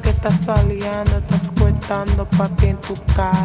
que estás saliendo, estás cortando papi en tu cara.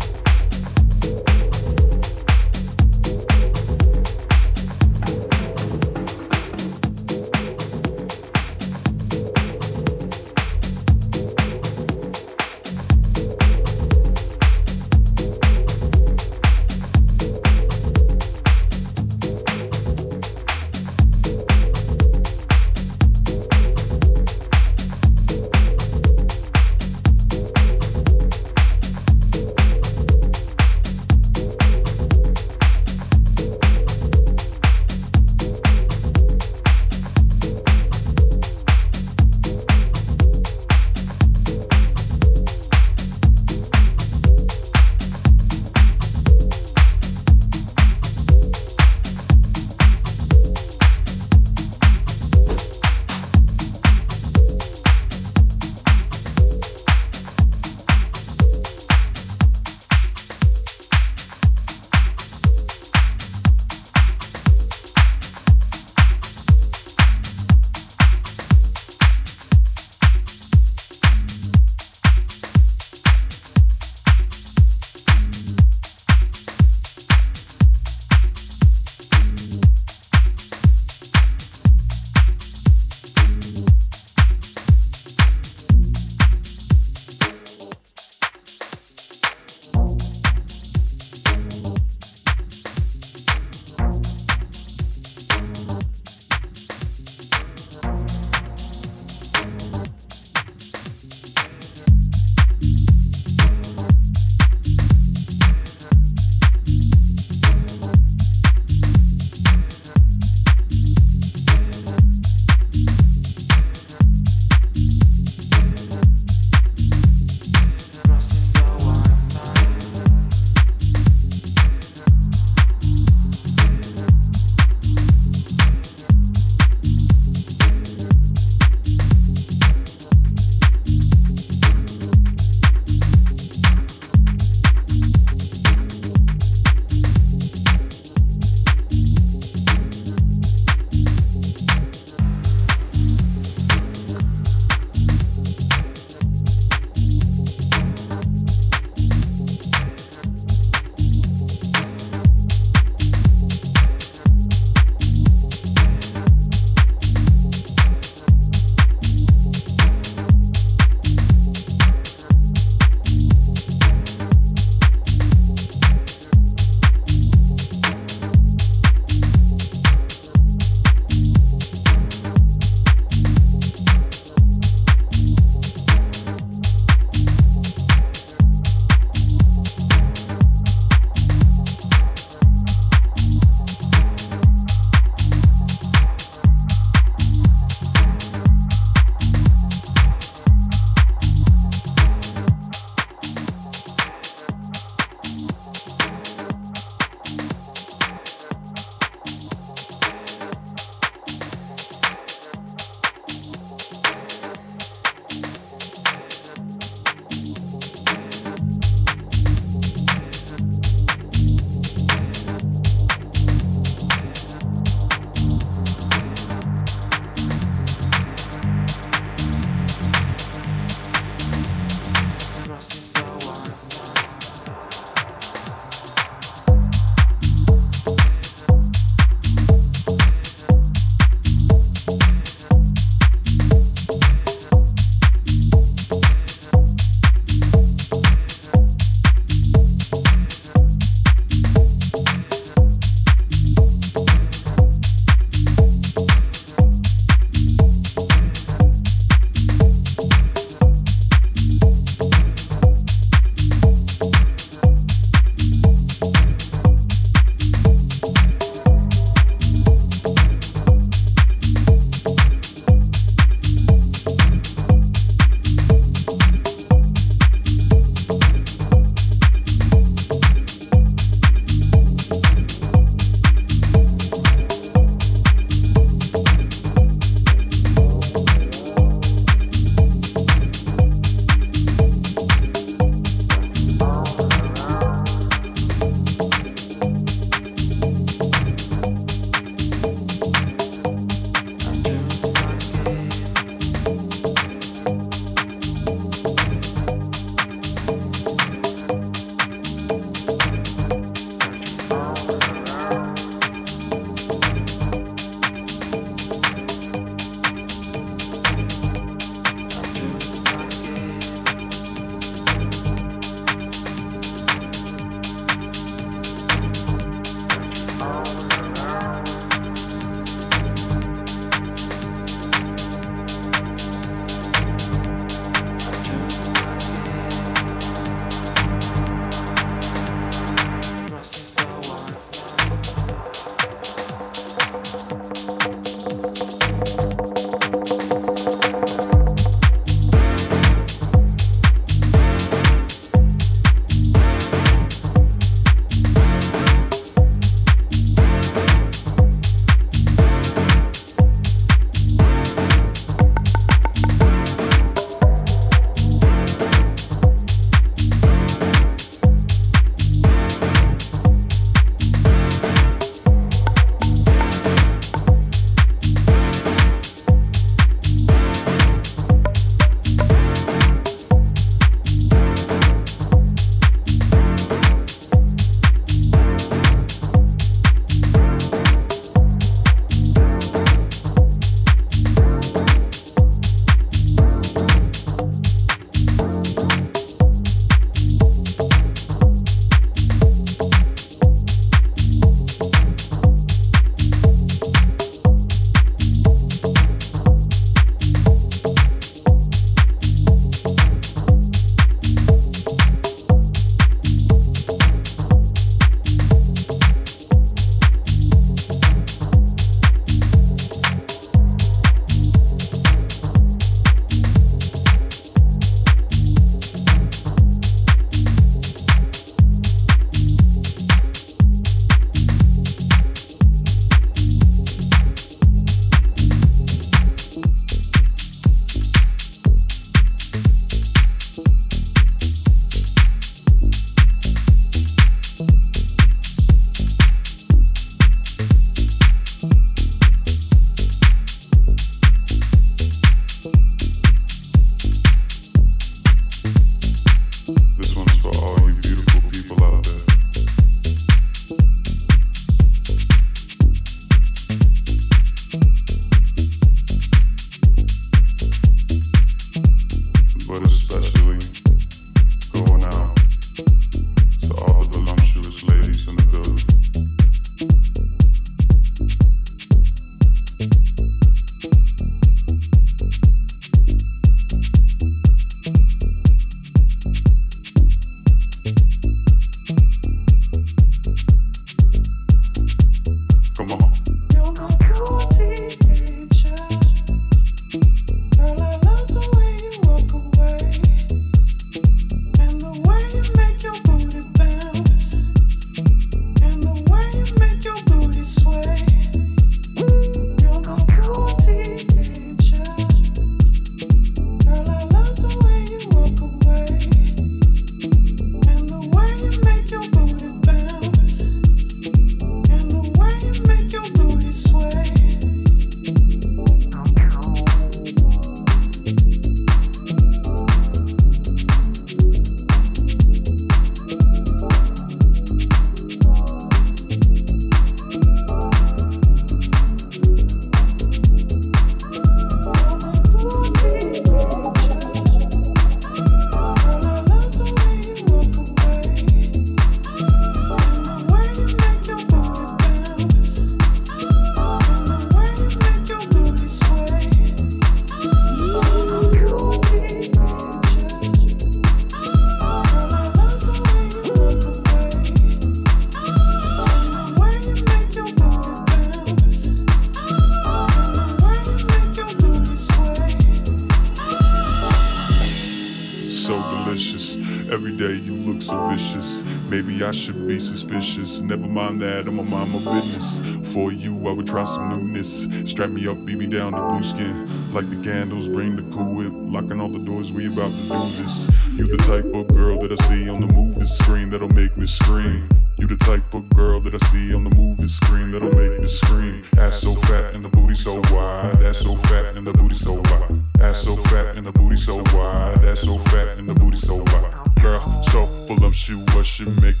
That, I'ma mind my business. For you, I would try some newness. Strap me up, beat me down to blue skin. Like the candles, bring the cool whip. Locking all the doors, we about to do this. You the type of girl that I see on the movie screen that'll make me scream. You the type of girl that I see on the movie screen that'll make me scream. Ass so fat and the booty so wide. Ass so fat and the booty so wide. Ass so fat and the booty so wide. Ass so fat and the booty so wide. Girl, so voluptuous, she make me wanna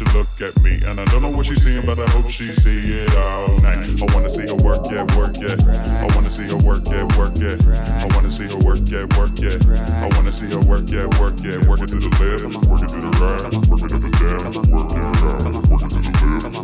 and she look at me. And I don't know what she's seeing, but I hope she see it all night. I wanna see her work it, work it. I wanna see her work it, work it. I wanna see her work it, work it. I wanna see her work it, work it. Work it to the left, work it to the right, work it up and down, work it out, work it to the left,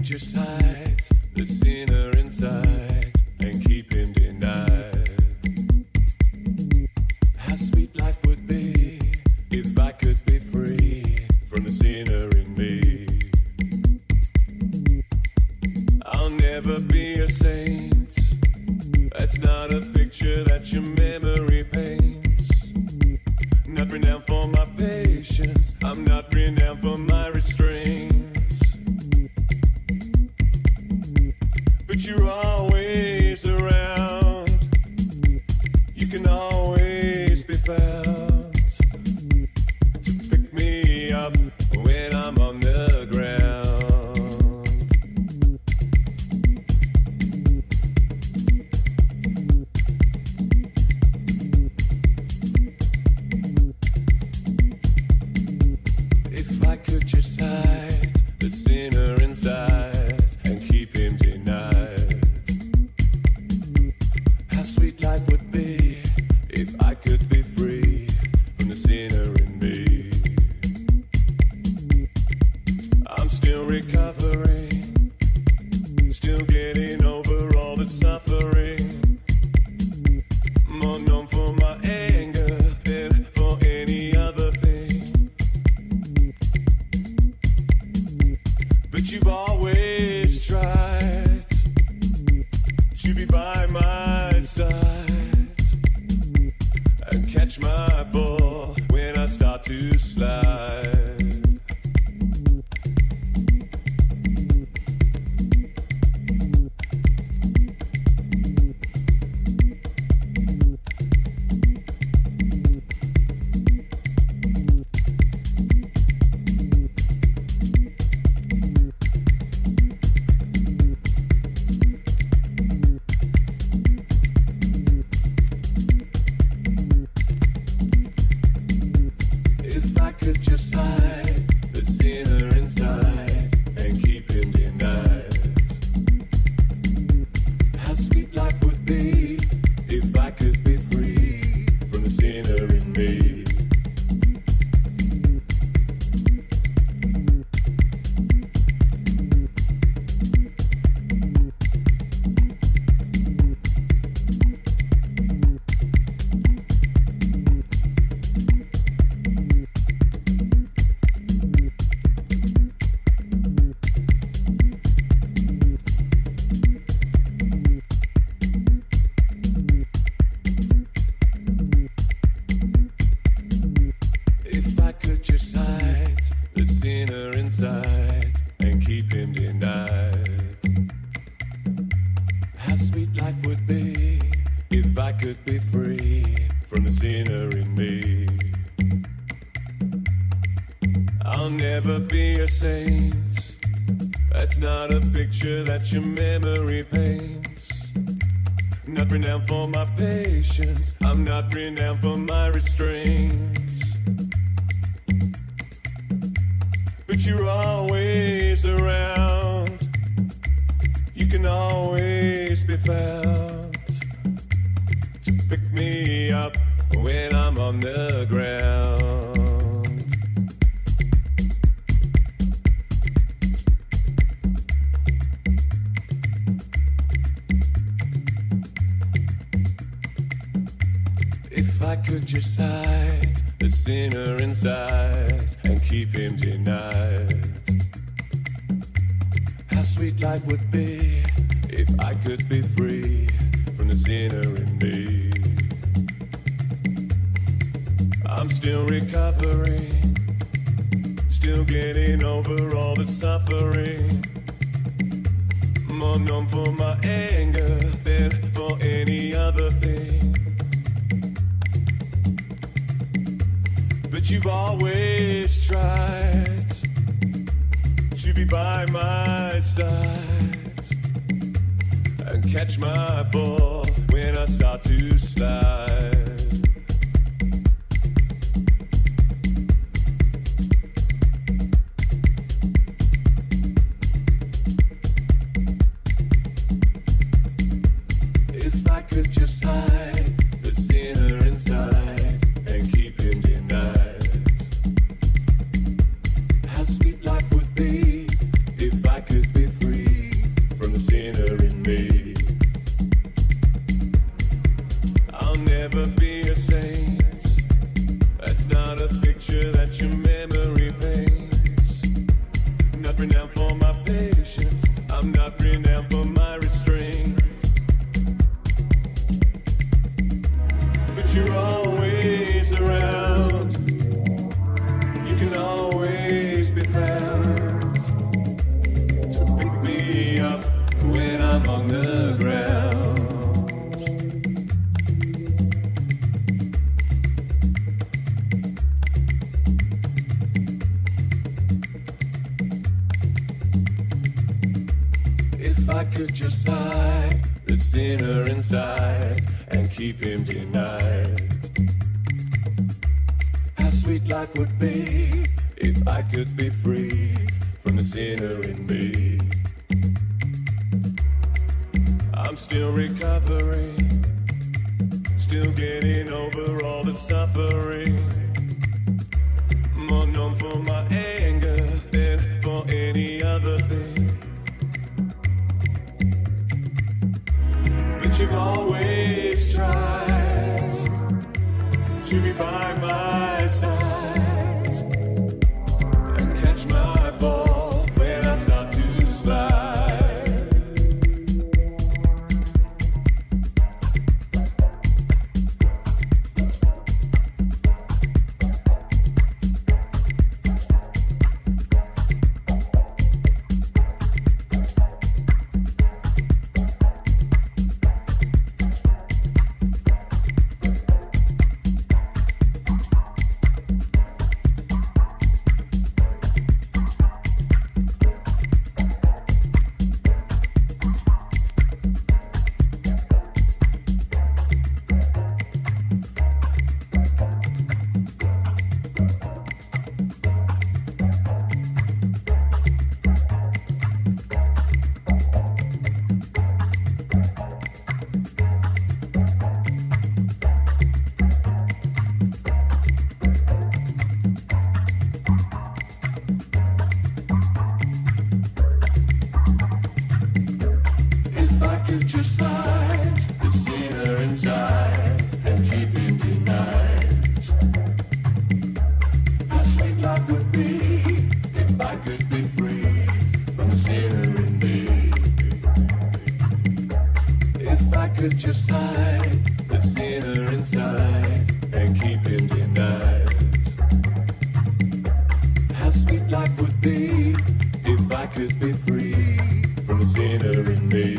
hide the